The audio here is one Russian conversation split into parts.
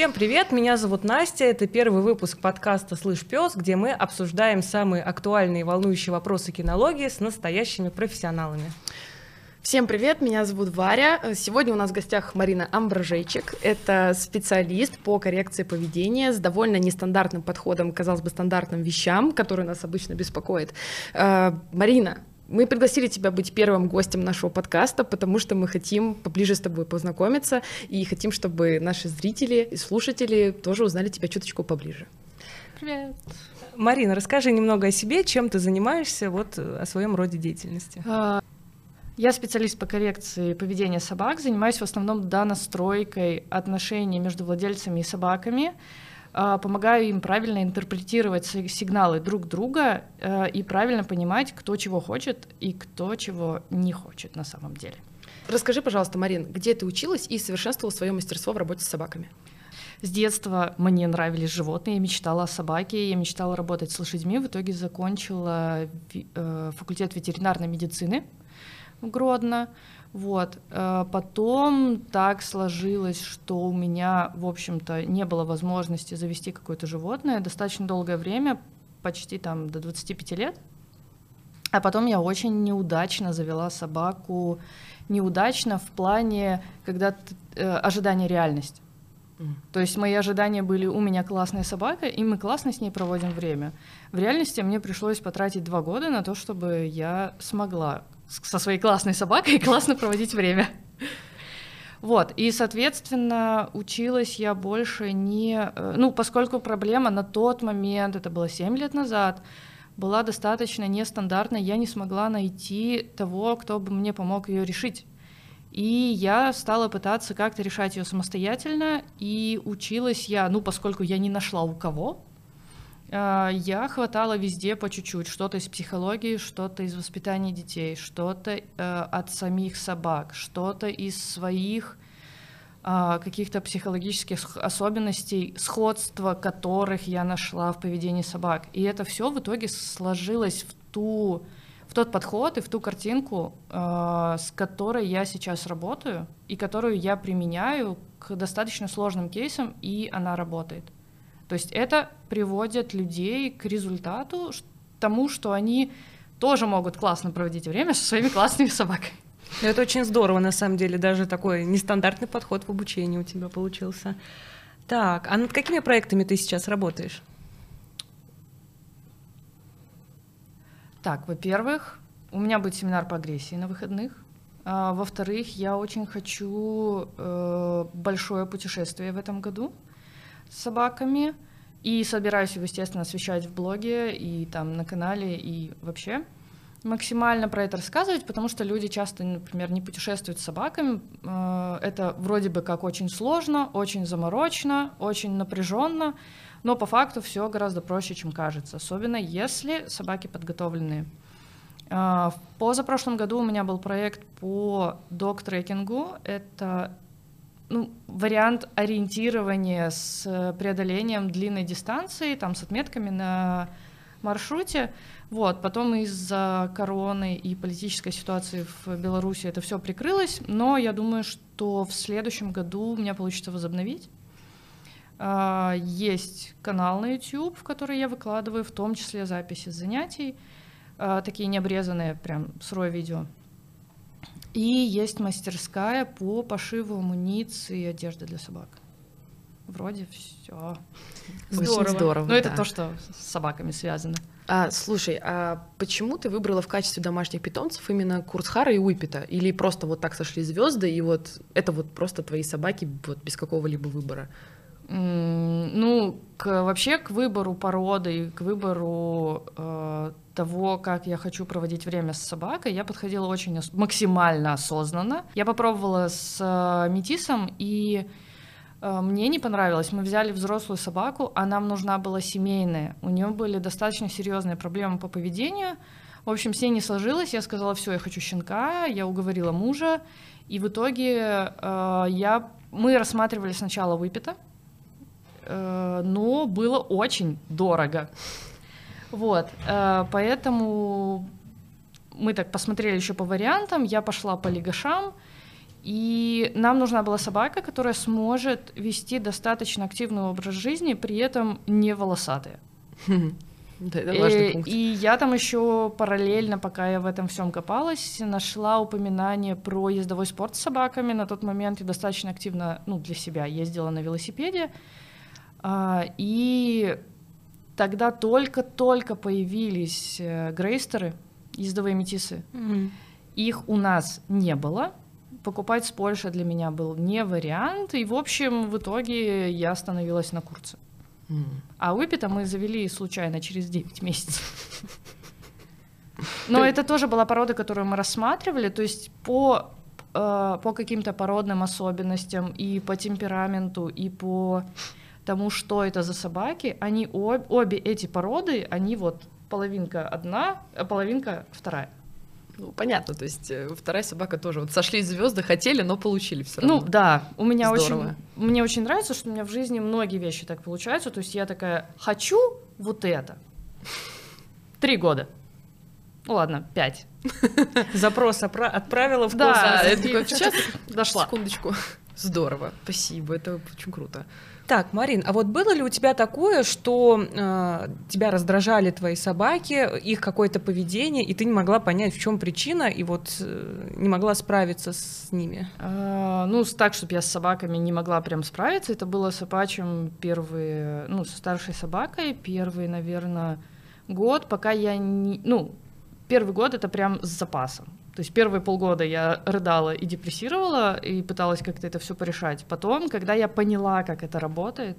Всем привет, меня зовут Настя, это первый выпуск подкаста «Слышь, пес», где мы обсуждаем самые актуальные и волнующие вопросы кинологии с настоящими профессионалами. Всем привет, меня зовут Варя. Сегодня у нас в гостях Марина Амбражейчик. Это специалист по коррекции поведения с довольно нестандартным подходом, казалось бы, стандартным вещам, которые нас обычно беспокоят. Э, Марина, мы пригласили тебя быть первым гостем нашего подкаста, потому что мы хотим поближе с тобой познакомиться и хотим, чтобы наши зрители и слушатели тоже узнали тебя чуточку поближе. Привет. Марина, расскажи немного о себе, чем ты занимаешься, вот о своем роде деятельности. А, я специалист по коррекции поведения собак, занимаюсь в основном донастройкой отношений между владельцами и собаками. А, помогаю им правильно интерпретировать сигналы друг друга э, и правильно понимать, кто чего хочет и кто чего не хочет на самом деле. Расскажи, пожалуйста, Марин, где ты училась и совершенствовала свое мастерство в работе с собаками? С детства мне нравились животные, я мечтала о собаке, я мечтала работать с лошадьми. В итоге закончила э, факультет ветеринарной медицины в Гродно. Вот. Э, потом так сложилось, что у меня, в общем-то, не было возможности завести какое-то животное достаточно долгое время, почти там до 25 лет. А потом я очень неудачно завела собаку. Неудачно в плане, когда э, ожидание реальность. То есть мои ожидания были, у меня классная собака, и мы классно с ней проводим время. В реальности мне пришлось потратить два года на то, чтобы я смогла со своей классной собакой классно проводить время. Вот, и, соответственно, училась я больше не... Э, ну, поскольку проблема на тот момент, это было 7 лет назад, была достаточно нестандартной, я не смогла найти того, кто бы мне помог ее решить. И я стала пытаться как-то решать ее самостоятельно, и училась я, ну, поскольку я не нашла у кого, я хватала везде по чуть-чуть, что-то из психологии, что-то из воспитания детей, что-то э, от самих собак, что-то из своих э, каких-то психологических особенностей, сходства которых я нашла в поведении собак. И это все в итоге сложилось в ту в тот подход и в ту картинку, э, с которой я сейчас работаю и которую я применяю к достаточно сложным кейсам, и она работает. То есть это приводит людей к результату, тому, что они тоже могут классно проводить время со своими классными собаками. Ну, это очень здорово, на самом деле, даже такой нестандартный подход в обучении у тебя получился. Так, а над какими проектами ты сейчас работаешь? Так, во-первых, у меня будет семинар по агрессии на выходных. А, во-вторых, я очень хочу э, большое путешествие в этом году с собаками. И собираюсь его, естественно, освещать в блоге и там на канале и вообще максимально про это рассказывать, потому что люди часто, например, не путешествуют с собаками. Э, это вроде бы как очень сложно, очень заморочно, очень напряженно, но по факту все гораздо проще, чем кажется, особенно если собаки подготовленные. Э, в позапрошлом году у меня был проект по док-трекингу. Это ну, вариант ориентирования с преодолением длинной дистанции, там, с отметками на маршруте. Вот, потом из-за короны и политической ситуации в Беларуси это все прикрылось, но я думаю, что в следующем году у меня получится возобновить. А, есть канал на YouTube, в который я выкладываю, в том числе записи занятий, а, такие необрезанные, прям сырое видео. И есть мастерская по пошиву амуниции и одежды для собак. Вроде все. Здорово. Очень здорово. Но ну, да. это то, что с собаками связано. А, слушай, а почему ты выбрала в качестве домашних питомцев именно Курцхара и Уипета? Или просто вот так сошли звезды, и вот это вот просто твои собаки вот без какого-либо выбора? Ну, к, вообще к выбору породы, к выбору э, того, как я хочу проводить время с собакой, я подходила очень ос- максимально осознанно. Я попробовала с э, метисом, и э, мне не понравилось. Мы взяли взрослую собаку, а нам нужна была семейная. У нее были достаточно серьезные проблемы по поведению. В общем, все не сложилось. Я сказала, все, я хочу щенка. Я уговорила мужа. И в итоге э, я... мы рассматривали сначала выпита, но было очень дорого. Вот, э, поэтому мы так посмотрели еще по вариантам, я пошла по лигашам, И нам нужна была собака, которая сможет вести достаточно активный образ жизни, при этом не волосатая. Да, это важный и, пункт. и я там еще параллельно, пока я в этом всем копалась, нашла упоминание про ездовой спорт с собаками. На тот момент я достаточно активно, ну, для себя ездила на велосипеде. А, и тогда только-только появились э, грейстеры, ездовые метисы. Мгм. Их у нас не было. Покупать с Польши для меня был не вариант. И, в общем, в итоге я остановилась на курсе. М. А выпито мы завели случайно через 9 месяцев. Но это тоже была порода, которую мы рассматривали. То есть по, э, по каким-то породным особенностям и по темпераменту, и по тому, что это за собаки, они об- обе эти породы, они вот половинка одна, а половинка вторая. Ну, понятно, то есть э, вторая собака тоже. Вот сошли звезды, хотели, но получили все равно. Ну да, у меня Здорово. очень, мне очень нравится, что у меня в жизни многие вещи так получаются. То есть я такая, хочу вот это. Три года. Ну ладно, пять. Запрос отправила в Да, космос. А, такой, сейчас, Дошла. секундочку. Здорово, спасибо, это очень круто. Так, Марин, а вот было ли у тебя такое, что э, тебя раздражали твои собаки, их какое-то поведение, и ты не могла понять, в чем причина, и вот э, не могла справиться с ними? А, Ну, так, чтобы я с собаками не могла прям справиться. Это было с Апачем первые, ну, со старшей собакой, первый, наверное, год, пока я не... Ну, первый год это прям с запасом. То есть первые полгода я рыдала и депрессировала, и пыталась как-то это все порешать. Потом, когда я поняла, как это работает,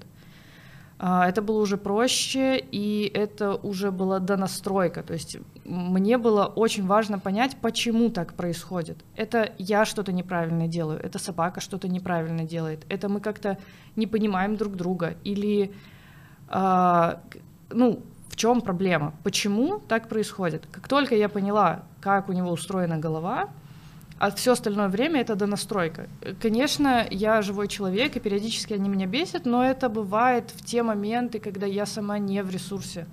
а, это было уже проще, и это уже была донастройка. То есть мне было очень важно понять, почему так происходит. Это я что-то неправильно делаю, это собака что-то неправильно делает, это мы как-то не понимаем друг друга, или а, ну, в чем проблема, почему так происходит. Как только я поняла, как у него устроена голова, а все остальное время это донастройка. Конечно, я живой человек, и периодически они меня бесят, но это бывает в те моменты, когда я сама не в ресурсе.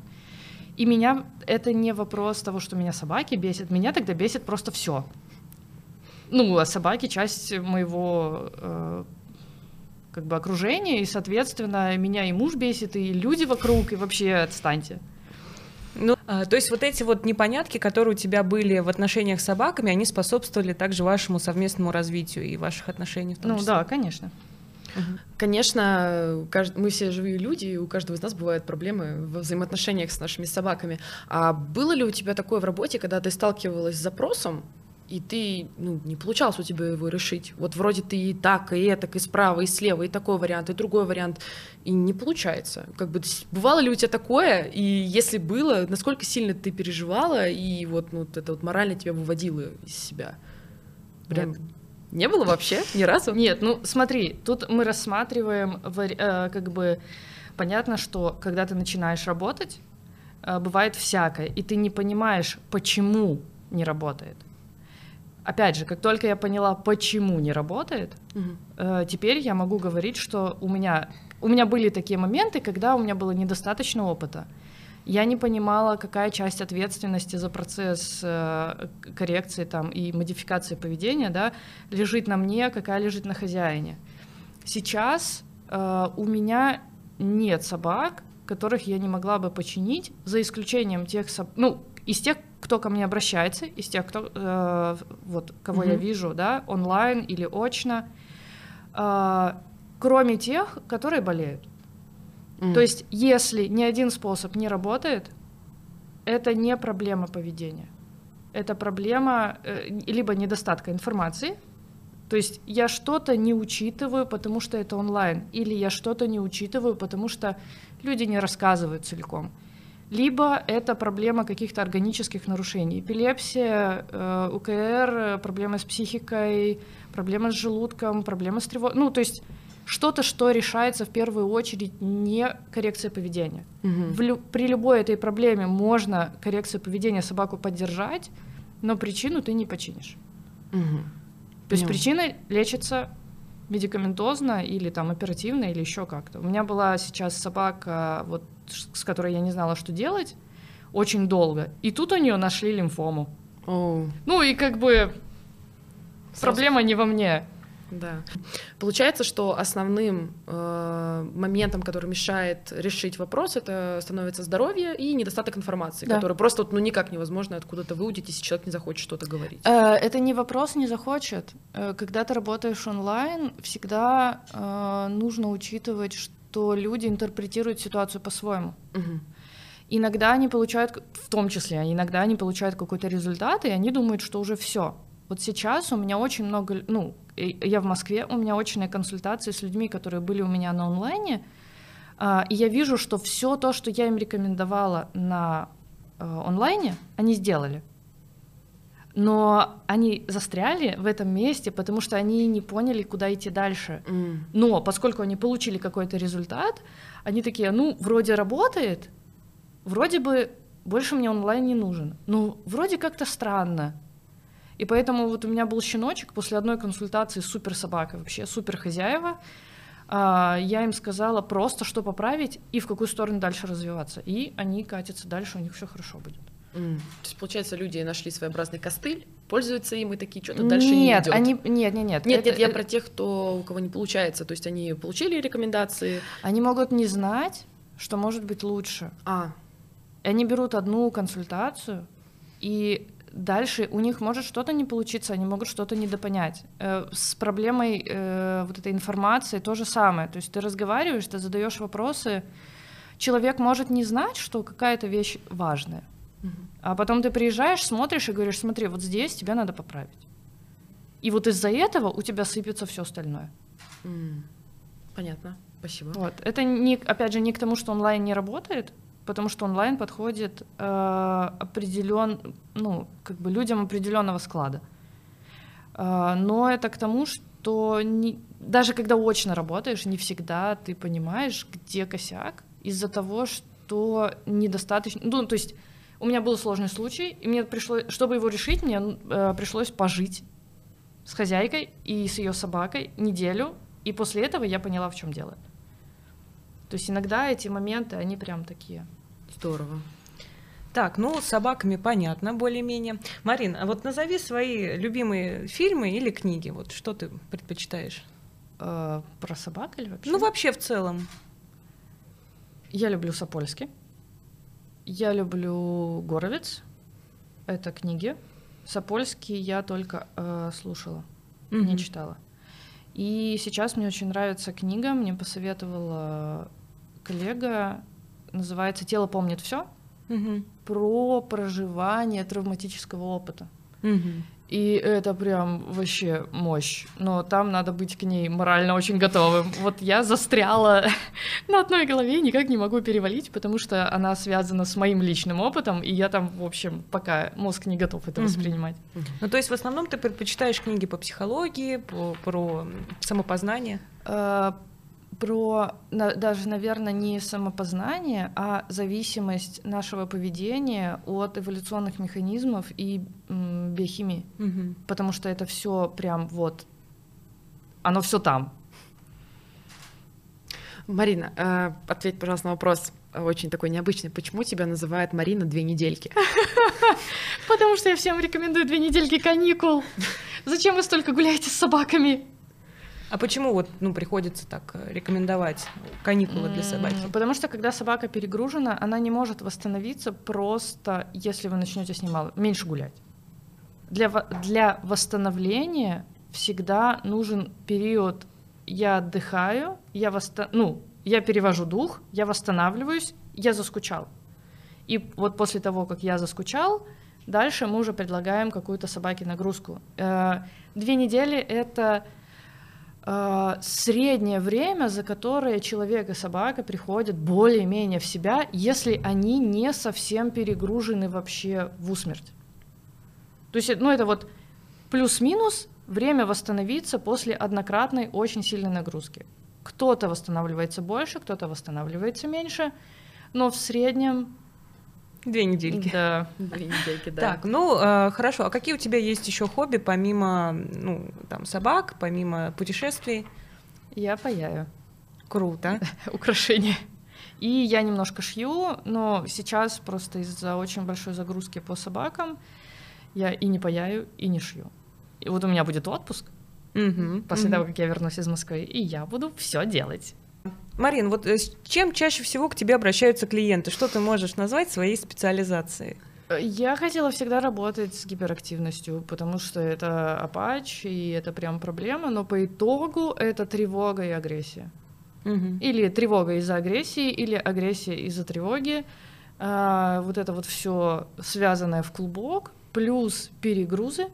И меня это не вопрос того, что меня собаки бесят, меня тогда бесит просто все. Ну, а собаки часть моего э, как бы окружения, и, соответственно, меня и муж бесит, и люди вокруг, и вообще отстаньте. Ну, а, то есть вот эти вот непонятки, которые у тебя были в отношениях с собаками, они способствовали также вашему совместному развитию и ваших отношений в том Ну числе? да, конечно. Конечно, кажд- мы все живые люди, и у каждого из нас бывают проблемы во взаимоотношениях с нашими собаками. А было ли у тебя такое в работе, когда ты сталкивалась с запросом, и ты, ну, не получалось у тебя его решить? Вот вроде ты и так, и так, и справа, и слева, и такой вариант, и другой вариант, и не получается. Как бы, бывало ли у тебя такое, и если было, насколько сильно ты переживала, и вот, ну, вот это вот морально тебя выводило из себя? Прям не было вообще ни разу? Нет, ну смотри, тут мы рассматриваем, э, как бы, понятно, что когда ты начинаешь работать, э, бывает всякое, и ты не понимаешь, почему не работает. Опять же, как только я поняла, почему не работает, э, теперь я могу говорить, что у меня, у меня были такие моменты, когда у меня было недостаточно опыта. Я не понимала, какая часть ответственности за процесс э, коррекции там, и модификации поведения да, лежит на мне, какая лежит на хозяине. Сейчас э, у меня нет собак, которых я не могла бы починить, за исключением тех, соб- ну, из тех, кто ко мне обращается, из тех, кто, э, вот, кого я Мгм. вижу, да, онлайн или очно, э, кроме тех, которые болеют. Мгм. То есть, если ни один способ не работает, это не проблема поведения. Это проблема э, либо недостатка информации, то есть я что-то не учитываю, потому что это онлайн, или я что-то не учитываю, потому что люди не рассказывают целиком. Либо это проблема каких-то органических нарушений. Эпилепсия, э, УКР, проблемы с психикой, проблемы с желудком, проблемы с тревогой. Ну, то есть что-то, что решается в первую очередь не коррекция поведения. Мгм. В лю- при любой этой проблеме можно коррекцию поведения собаку поддержать, но причину ты не починишь. Мгм. То есть Поняла. причина лечится медикаментозно или там оперативно или еще как-то. У меня была сейчас собака, вот с которой я не знала, что делать, очень долго. И тут у нее нашли лимфому. О, Ну и как бы Сразу. проблема не во мне. Да. Получается, что основным э, моментом, который мешает решить вопрос, это становится здоровье и недостаток информации, Да. который просто вот, ну, никак невозможно откуда-то выудить, если человек не захочет что-то говорить. Э, Это не вопрос не захочет. Э, Когда ты работаешь онлайн, всегда э, нужно учитывать, что люди интерпретируют ситуацию по-своему. Мгм. Иногда они получают, в том числе, иногда они получают какой-то результат, и они думают, что уже все. Вот сейчас у меня очень много, ну, я в Москве, у меня очные консультации с людьми, которые были у меня на онлайне, а, и я вижу, что все то, что я им рекомендовала на э, онлайне, они сделали. Но они застряли в этом месте, потому что они не поняли, куда идти дальше. М. Но поскольку они получили какой-то результат, они такие, ну, вроде работает, вроде бы больше мне онлайн не нужен. Ну, вроде как-то странно. И поэтому вот у меня был щеночек после одной консультации супер собакой, вообще супер хозяева. А, Я им сказала просто, что поправить и в какую сторону дальше развиваться. И они катятся дальше, у них все хорошо будет. М. То есть, получается, люди нашли своеобразный костыль, пользуются им и такие, что-то дальше не нет, идет. они, нет, нет, нет. Нет, Это- нет, я э, про тех, кто, у кого не получается. То есть они получили рекомендации. Они могут не знать, что может быть лучше. А, И они берут одну консультацию, и дальше у них может что-то не получиться, они могут что-то недопонять. Э, С проблемой э, вот этой информации то же самое. То есть ты разговариваешь, ты задаешь вопросы, человек может не знать, что какая-то вещь важная, а потом ты приезжаешь, смотришь и говоришь, смотри, вот здесь тебя надо поправить. И вот из-за этого у тебя сыпется все остальное. понятно. Спасибо. Вот. Это, не, опять же, не к тому, что онлайн не работает, потому что онлайн подходит э, определен, ну, как бы людям определенного склада. Э, но это к тому, что не- даже когда очно работаешь, не всегда ты понимаешь, где косяк, из-за того, что недостаточно. Ну, то есть у меня был сложный случай, и мне пришлось, чтобы его решить, мне э, пришлось пожить с хозяйкой и с ее собакой неделю, и после этого я поняла, в чем дело. То есть иногда эти моменты, они прям такие. Здорово. Так, ну, с собаками понятно, более-менее. Марин, а вот назови свои любимые фильмы или книги. Вот что ты предпочитаешь? Э, про собак или вообще? Ну, вообще в целом. Я люблю Сапольский. Я люблю Горовец. Это книги. Сапольский я только э, слушала, не Мгм. читала. И сейчас мне очень нравится книга, мне посоветовала коллега, называется «Тело помнит все Мгм. про проживание травматического опыта. Мгм. И это прям вообще мощь. Но там надо быть к ней морально очень готовым. Вот я застряла на одной голове, никак не могу перевалить, потому что она связана с моим личным опытом, и я там, в общем, пока мозг не готов это воспринимать. Ну, то есть в основном ты предпочитаешь книги по психологии, по, про самопознание. Про на- даже, наверное, не самопознание, а зависимость нашего поведения от эволюционных механизмов и м, биохимии. Мгм. Потому что это все прям вот, оно все там. Марина, э, ответь, пожалуйста, на вопрос очень такой необычный. Почему тебя называют Марина две недельки? Потому что я всем рекомендую две недельки каникул. Зачем вы столько гуляете с собаками? А почему вот, ну, приходится так э, рекомендовать каникулы для собаки? Потому что когда собака перегружена, она не может восстановиться просто, если вы начнете с ней мало, меньше гулять. Для, для восстановления всегда нужен период я отдыхаю, я, восста- ну, я перевожу дух, я восстанавливаюсь, я заскучал. И вот после того, как я заскучал, дальше мы уже предлагаем какую-то собаке нагрузку. Э, Две недели — это среднее время, за которое человек и собака приходят более-менее в себя, если они не совсем перегружены вообще в усмерть. То есть, ну, это вот плюс-минус время восстановиться после однократной очень сильной нагрузки. Кто-то восстанавливается больше, кто-то восстанавливается меньше, но в среднем... Две недельки. Да. Две недельки, да. Так, ну э, хорошо. А какие у тебя есть еще хобби помимо ну там собак, помимо путешествий? Я паяю Круто. украшения. И я немножко шью, но сейчас просто из-за очень большой загрузки по собакам я и не паяю, и не шью. И вот у меня будет отпуск, Мгм, после мгм. того, как я вернусь из Москвы, и я буду все делать. Марин, вот э, с чем чаще всего к тебе обращаются клиенты? Что ты можешь назвать своей специализацией? Я хотела всегда работать с гиперактивностью, потому что это апач, и это прям проблема, но по итогу это тревога и агрессия. Мгм. Или тревога из-за агрессии, или агрессия из-за тревоги. А, вот это вот все связанное в клубок, плюс перегрузы.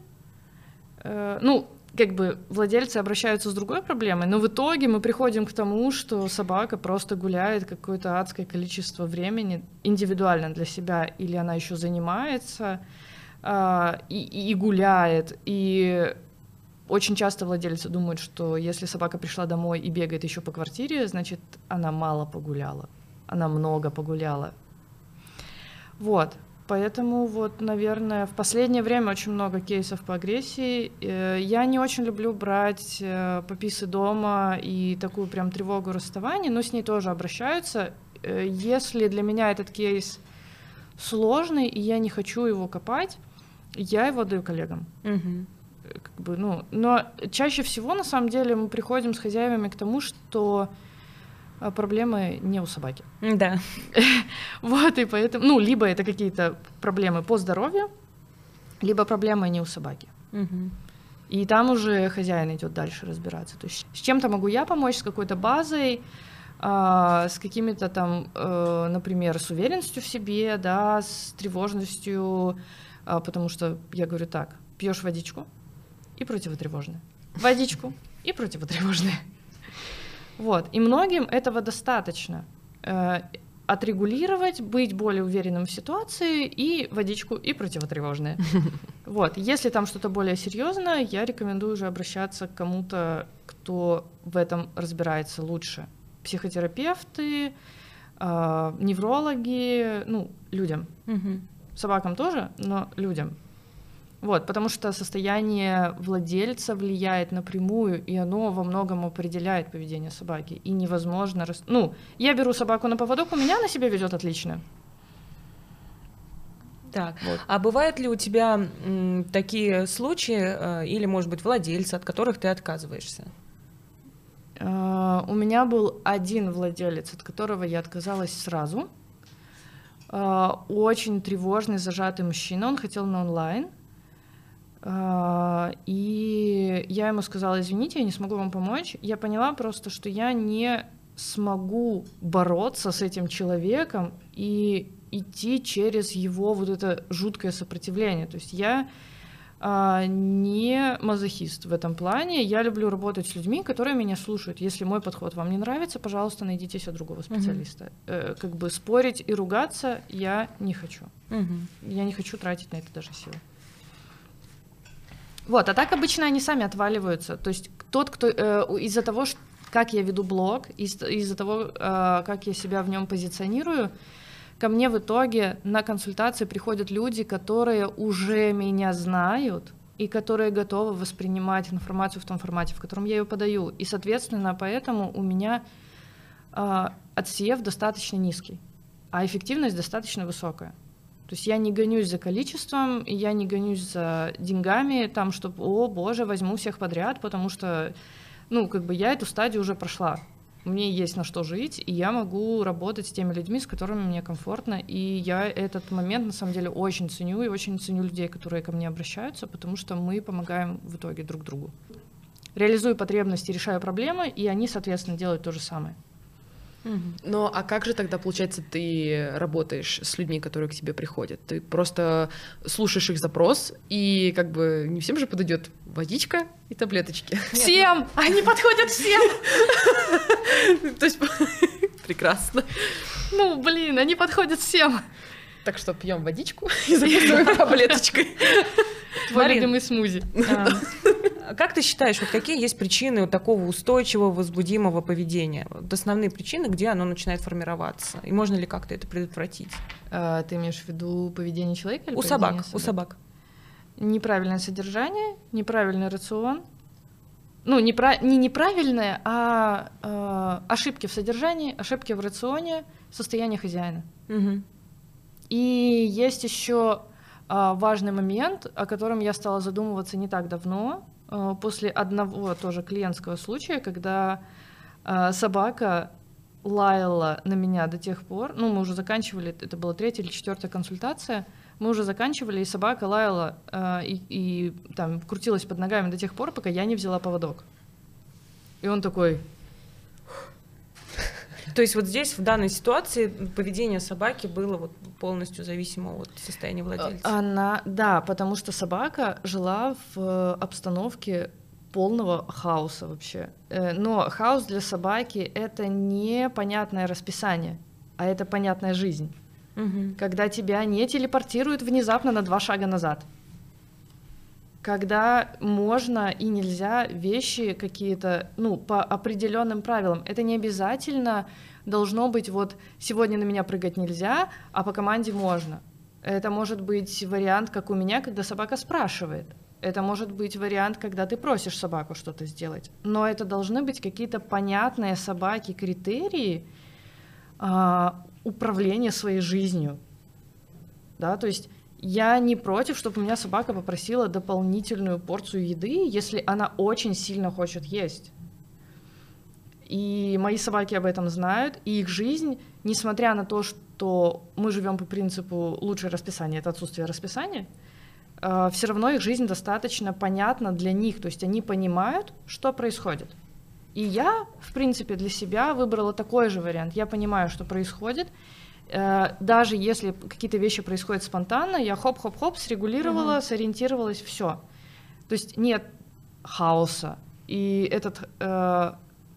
Э, ну, как бы владельцы обращаются с другой проблемой, но в итоге мы приходим к тому, что собака просто гуляет какое-то адское количество времени индивидуально для себя, или она еще занимается а, и, и гуляет, и очень часто владельцы думают, что если собака пришла домой и бегает еще по квартире, значит, она мало погуляла, она много погуляла. Вот. Поэтому вот, наверное, в последнее время очень много кейсов по агрессии. Э, Я не очень люблю брать э, пописы дома и такую прям тревогу расставания, но с ней тоже обращаются. Э, Если для меня этот кейс сложный, и я не хочу его копать, я его даю коллегам Мгм. как бы, ну, но чаще всего, на самом деле, мы приходим с хозяевами к тому, что проблемы не у собаки. Да. Вот, и поэтому, ну, либо это какие-то проблемы по здоровью, либо проблемы не у собаки. И там уже хозяин идет дальше разбираться. То есть с чем-то могу я помочь, с какой-то базой, а, с какими-то там, э, например, с уверенностью в себе, да, с тревожностью, а, потому что я говорю так, пьешь водичку и противотревожное, водичку и противотревожное. Вот, и многим этого достаточно. Э, отрегулировать, быть более уверенным в ситуации и водичку и противотревожное. Вот, если там что-то более серьезное, я рекомендую уже обращаться к кому-то, кто в этом разбирается лучше. Психотерапевты, а, неврологи, ну, людям. Собакам тоже, но людям. Вот, потому что состояние владельца влияет напрямую, и оно во многом определяет поведение собаки. И невозможно... рас- Ну, я беру собаку на поводок, у меня она себя ведет отлично. Так. Вот. А бывают ли у тебя м, такие случаи, э, или, может быть, владельцы, от которых ты отказываешься? А, У меня был один владелец, от которого я отказалась сразу. А, Очень тревожный, зажатый мужчина. Он хотел на онлайн. А, И я ему сказала, извините, я не смогу вам помочь. Я поняла просто, что я не смогу бороться с этим человеком и идти через его вот это жуткое сопротивление. То есть я а, не мазохист в этом плане. Я люблю работать с людьми, которые меня слушают. Если мой подход вам не нравится, пожалуйста, найдите себе другого специалиста. Э, как бы спорить и ругаться я не хочу. Мгм. Я не хочу тратить на это даже силы. Вот, а так обычно они сами отваливаются. То есть тот, кто э, из-за того, как я веду блог, из- из-за того, э, как я себя в нем позиционирую, ко мне в итоге на консультации приходят люди, которые уже меня знают и которые готовы воспринимать информацию в том формате, в котором я ее подаю. И, соответственно, поэтому у меня э, отсев достаточно низкий, а эффективность достаточно высокая. То есть я не гонюсь за количеством, я не гонюсь за деньгами, там, чтобы, о, боже, возьму всех подряд, потому что, ну, как бы я эту стадию уже прошла. Мне есть на что жить, и я могу работать с теми людьми, с которыми мне комфортно. И я этот момент, на самом деле, очень ценю, и очень ценю людей, которые ко мне обращаются, потому что мы помогаем в итоге друг другу. Реализую потребности, решаю проблемы, и они, соответственно, делают то же самое. Мгм. Ну, а как же тогда, получается, ты работаешь с людьми, которые к тебе приходят? Ты просто слушаешь их запрос, и как бы не всем же подойдет водичка и таблеточки. Всем! Они подходят всем! То есть прекрасно. Ну, блин, они подходят всем! Так что пьем водичку и записываем таблеточкой. Твой любимый смузи. А Как ты считаешь, вот какие есть причины вот такого устойчивого, возбудимого поведения? Вот основные причины, где оно начинает формироваться? И можно ли как-то это предотвратить? А, Ты имеешь в виду поведение человека или У поведение собак, у собак. Неправильное содержание, неправильный рацион. Ну, непра- не неправильное, а э, ошибки в содержании, ошибки в рационе, состояние хозяина. Мгм. И есть еще а, важный момент, о котором я стала задумываться не так давно. э, после одного тоже клиентского случая, когда э, собака лаяла на меня до тех пор, ну, мы уже заканчивали, это была третья или четвертая консультация, мы уже заканчивали, и собака лаяла и, и там крутилась под ногами до тех пор, пока я не взяла поводок. И он такой... То есть вот здесь, в данной ситуации, поведение собаки было вот полностью зависимо от состояния владельца? Она, да, потому что собака жила в обстановке полного хаоса вообще. Э, но хаос для собаки — это не понятное расписание, а это понятная жизнь. Угу. Когда тебя не телепортируют внезапно на два шага назад. Когда можно и нельзя вещи какие-то, ну, по определенным правилам. Это не обязательно должно быть вот сегодня на меня прыгать нельзя, а по команде можно. Это может быть вариант, как у меня, когда собака спрашивает. Это может быть вариант, когда ты просишь собаку что-то сделать. Но это должны быть какие-то понятные собаки критерии а, управления своей жизнью. Да, то есть я не против, чтобы у меня собака попросила дополнительную порцию еды, если она очень сильно хочет есть. И мои собаки об этом знают, и их жизнь, несмотря на то, что мы живем по принципу лучшее расписание, это отсутствие расписания, э, все равно их жизнь достаточно понятна для них, то есть они понимают, что происходит. И я, в принципе, для себя выбрала такой же вариант. Я понимаю, что происходит. Э, даже если какие-то вещи происходят спонтанно, я хоп-хоп-хоп срегулировала, угу. сориентировалась, все. То есть нет хаоса. И этот э,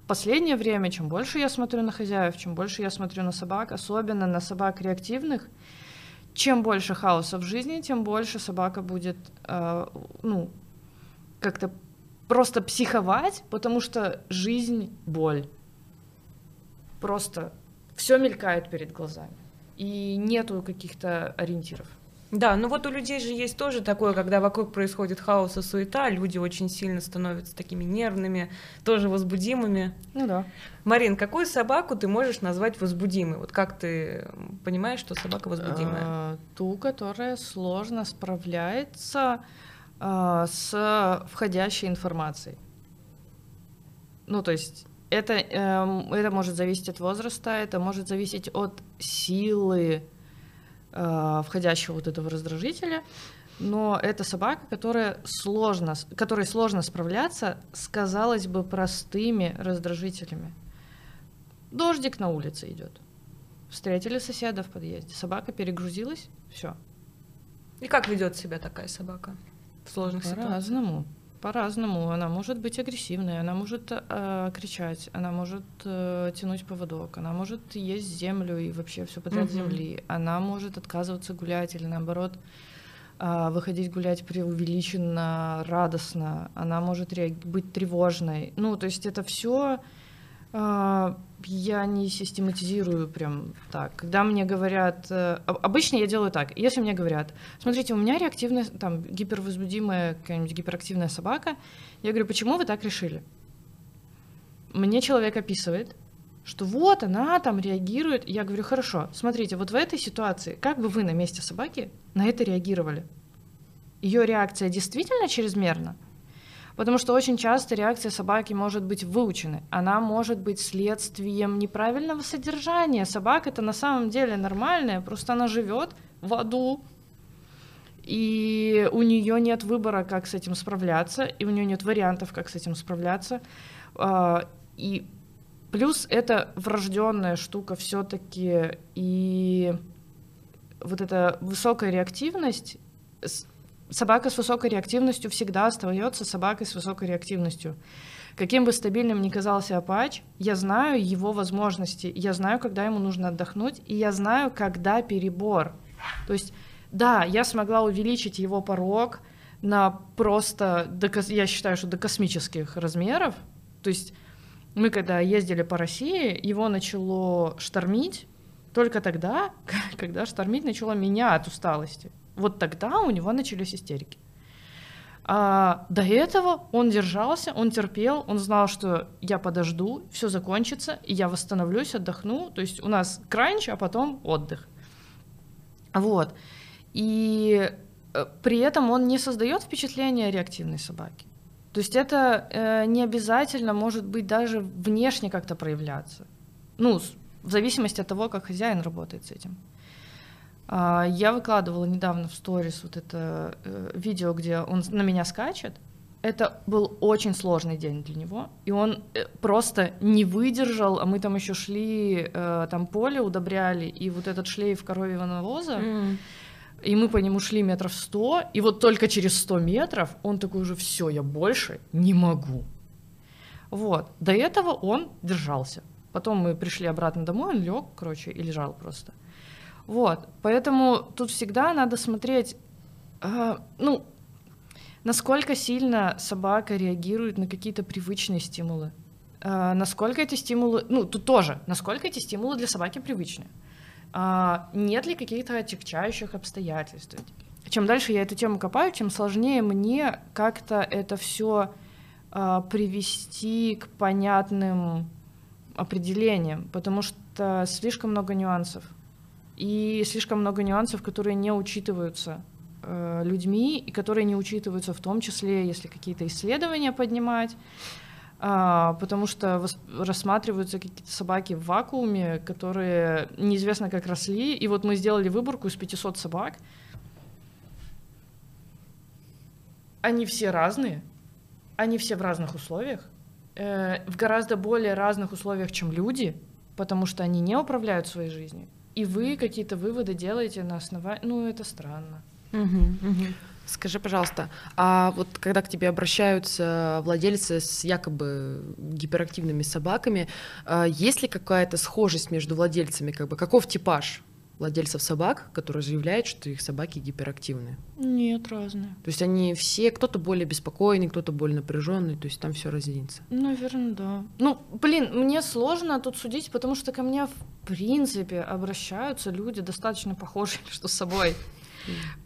последнее время, чем больше я смотрю на хозяев, чем больше я смотрю на собак, особенно на собак реактивных, чем больше хаоса в жизни, тем больше собака будет, э, ну, как-то просто психовать, потому что жизнь — боль. Просто все мелькает перед глазами. И нету каких-то ориентиров. Да, ну вот у людей же есть тоже такое, когда вокруг происходит хаос и суета, люди очень сильно становятся такими нервными, тоже возбудимыми. Ну да. Марин, какую собаку ты можешь назвать возбудимой? Вот как ты понимаешь, что собака возбудимая? А, ту, которая сложно справляется а, с входящей информацией. Ну, то есть это, э, это может зависеть от возраста, это может зависеть от силы э, входящего вот этого раздражителя, но это собака, которая сложно, которой сложно справляться с, казалось бы, простыми раздражителями. Дождик на улице идет. Встретили соседа в подъезде. Собака перегрузилась, все. И как ведет себя такая собака в сложных По ситуациях? По-разному. По-разному. Она может быть агрессивной, она может э, кричать, она может э, тянуть поводок, она может есть землю и вообще все подряд угу. земли. Она может отказываться гулять или наоборот э, выходить гулять преувеличенно, радостно. Она может реаг- быть тревожной. Ну, то есть это все я не систематизирую прям так. Когда мне говорят... Э, обычно я делаю так. Если мне говорят, смотрите, у меня реактивная, там, гипервозбудимая какая-нибудь гиперактивная собака, я говорю, почему вы так решили? Мне человек описывает, что вот она там реагирует. Я говорю, хорошо, смотрите, вот в этой ситуации, как бы вы на месте собаки на это реагировали? Ее реакция действительно чрезмерна? Потому что очень часто реакция собаки может быть выучена. Она может быть следствием неправильного содержания. Собака это на самом деле нормальная, просто она живет в аду. И у нее нет выбора, как с этим справляться, и у нее нет вариантов, как с этим справляться. А, и плюс это врожденная штука все-таки, и вот эта высокая реактивность собака с высокой реактивностью всегда остается собакой с высокой реактивностью. Каким бы стабильным ни казался Апач, я знаю его возможности, я знаю, когда ему нужно отдохнуть, и я знаю, когда перебор. То есть, да, я смогла увеличить его порог на просто, до, я считаю, что до космических размеров. То есть мы когда ездили по России, его начало штормить только тогда, когда штормить начало меня от усталости. Вот тогда у него начались истерики. А до этого он держался, он терпел, он знал, что я подожду, все закончится, и я восстановлюсь, отдохну. То есть у нас кранч, а потом отдых. Вот. И э, при этом он не создает впечатление реактивной собаки. То есть это э, не обязательно может быть даже внешне как-то проявляться. Ну, в зависимости от того, как хозяин работает с этим. А, я выкладывала недавно в сторис вот это э, видео, где он на меня скачет. Это был очень сложный день для него, и он э, просто не выдержал, а мы там еще шли, э, там поле удобряли, и вот этот шлейф коровьего навоза, mm. и мы по нему шли метров сто, и вот только через сто метров он такой уже, все, я больше не могу. Вот, до этого он держался. Потом мы пришли обратно домой, он лег, короче, и лежал просто. Вот, поэтому тут всегда надо смотреть, э, ну, насколько сильно собака реагирует на какие-то привычные стимулы. Э, насколько эти стимулы, ну, тут тоже, насколько эти стимулы для собаки привычны. Э, нет ли каких-то отягчающих обстоятельств. Чем дальше я эту тему копаю, тем сложнее мне как-то это все э, привести к понятным определениям, потому что слишком много нюансов и слишком много нюансов, которые не учитываются э, людьми и которые не учитываются в том числе, если какие-то исследования поднимать, э, потому что рассматриваются какие-то собаки в вакууме, которые неизвестно как росли, и вот мы сделали выборку из 500 собак, они все разные, они все в разных условиях, э, в гораздо более разных условиях, чем люди, потому что они не управляют своей жизнью и вы какие-то выводы делаете на основании... Ну, это странно. Угу, угу. Скажи, пожалуйста, а вот когда к тебе обращаются владельцы с якобы гиперактивными собаками, а есть ли какая-то схожесть между владельцами, как бы каков типаж владельцев собак, которые заявляют, что их собаки гиперактивны? Нет, разные. То есть они все, кто-то более беспокойный, кто-то более напряженный, то есть там все разнится. Наверное, да. Ну, блин, мне сложно тут судить, потому что ко мне в принципе обращаются люди достаточно похожие между собой.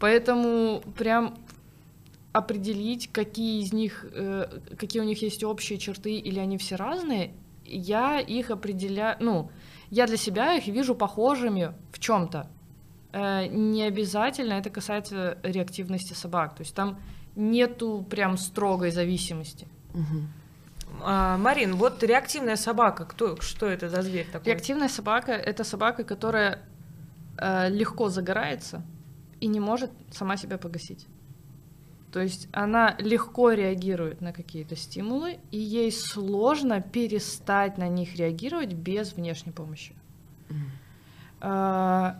Поэтому прям определить, какие из них, э, какие у них есть общие черты или они все разные, я их определяю, ну, я для себя их вижу похожими в чем-то. Э, не обязательно это касается реактивности собак. То есть там нету прям строгой зависимости. Угу. А, Марин, вот реактивная собака, кто, что это за зверь такой? Реактивная собака — это собака, которая э, легко загорается и не может сама себя погасить. То есть она легко реагирует на какие-то стимулы, и ей сложно перестать на них реагировать без внешней помощи. Mm.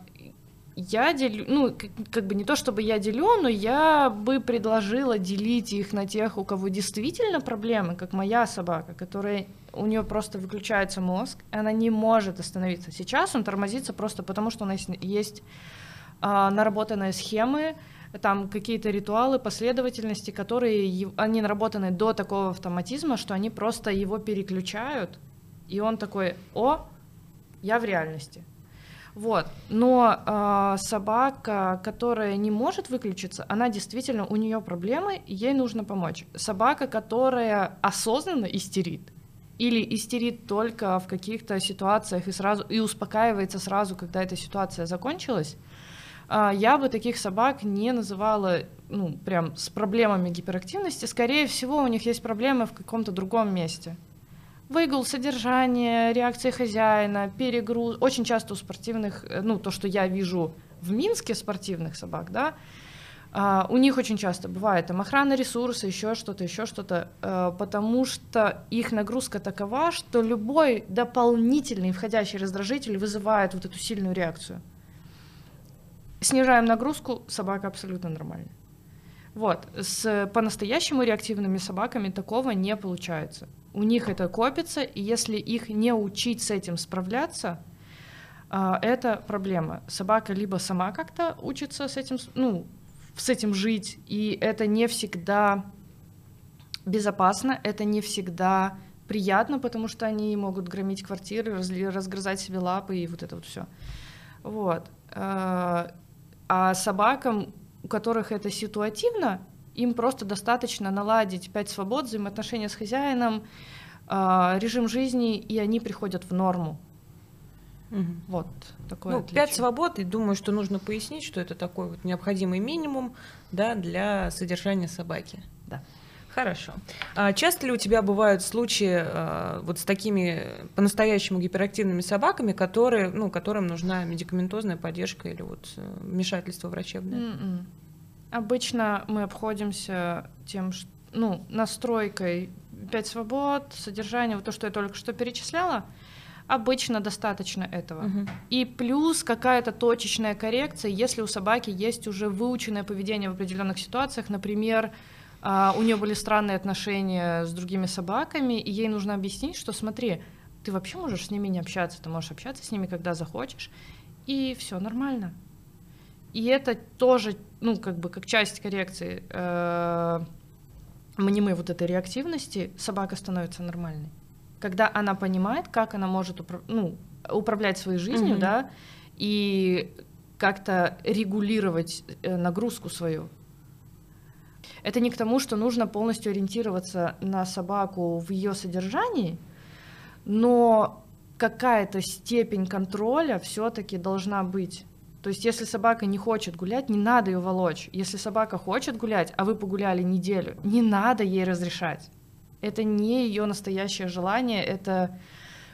Я делю, ну, как бы не то чтобы я делю, но я бы предложила делить их на тех, у кого действительно проблемы, как моя собака, которая у нее просто выключается мозг, и она не может остановиться. Сейчас он тормозится просто потому, что у нас есть а, наработанные схемы, там какие-то ритуалы, последовательности, которые они наработаны до такого автоматизма, что они просто его переключают, и он такой, о, я в реальности. Вот. Но э, собака, которая не может выключиться, она действительно, у нее проблемы, ей нужно помочь. Собака, которая осознанно истерит, или истерит только в каких-то ситуациях и сразу и успокаивается сразу, когда эта ситуация закончилась, я бы таких собак не называла, ну, прям с проблемами гиперактивности. Скорее всего, у них есть проблемы в каком-то другом месте. Выгул, содержание, реакции хозяина, перегруз. Очень часто у спортивных, э, ну, то, что я вижу в Минске спортивных собак, да, Uh, у них очень часто бывает там охрана ресурса, еще что-то, еще что-то, uh, потому что их нагрузка такова, что любой дополнительный входящий раздражитель вызывает вот эту сильную реакцию. Снижаем нагрузку, собака абсолютно нормальная. Вот. С по-настоящему реактивными собаками такого не получается. У них это копится, и если их не учить с этим справляться, а, это проблема. Собака либо сама как-то учится с этим, ну, с этим жить, и это не всегда безопасно, это не всегда приятно, потому что они могут громить квартиры, разгрызать себе лапы и вот это вот все. Вот. А, а собакам, у которых это ситуативно, им просто достаточно наладить пять свобод, взаимоотношения с хозяином, э, режим жизни, и они приходят в норму. Угу. Вот такое. Ну, пять свобод, и думаю, что нужно пояснить, что это такой вот необходимый минимум да, для содержания собаки. Да. Хорошо. А часто ли у тебя бывают случаи а, вот с такими по-настоящему гиперактивными собаками, которые, ну, которым нужна медикаментозная поддержка или вот э, вмешательство врачебное? М-м. Обычно мы обходимся тем, что, ну, настройкой пять свобод, содержание, вот то, что я только что перечисляла, обычно достаточно этого. Мгм. И плюс какая-то точечная коррекция, если у собаки есть уже выученное поведение в определенных ситуациях, например, а, у нее были странные отношения с другими собаками, и ей нужно объяснить, что смотри, ты вообще можешь с ними не общаться, ты можешь общаться с ними, когда захочешь, и все нормально. И это тоже, ну, как бы, как часть коррекции э, мнимой вот этой реактивности, собака становится нормальной. Когда она понимает, как она может упра- ну, управлять своей жизнью, Мгм. да, и как-то регулировать э, нагрузку свою. Это не к тому, что нужно полностью ориентироваться на собаку в ее содержании, но какая-то степень контроля все-таки должна быть. То есть, если собака не хочет гулять, не надо ее волочь. Если собака хочет гулять, а вы погуляли неделю, не надо ей разрешать. Это не ее настоящее желание, это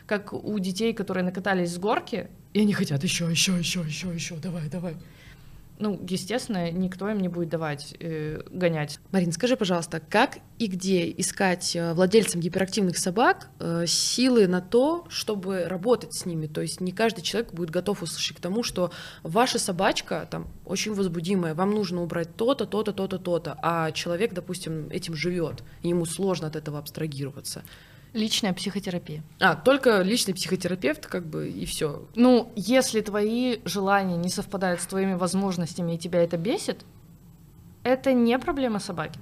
как у детей, которые накатались с горки, и они хотят еще, еще, еще, еще, еще, давай, давай. Ну, естественно, никто им не будет давать э, гонять. Марин, скажи, пожалуйста, как и где искать э, владельцам гиперактивных собак э, силы на то, чтобы работать с ними? То есть не каждый человек будет готов услышать к тому, что ваша собачка там очень возбудимая, вам нужно убрать то-то, то-то, то-то, то-то, а человек, допустим, этим живет, ему сложно от этого абстрагироваться. Личная психотерапия. А, только личный психотерапевт, как бы, и все. Ну, если твои желания не совпадают с твоими возможностями и тебя это бесит, это не проблема собаки.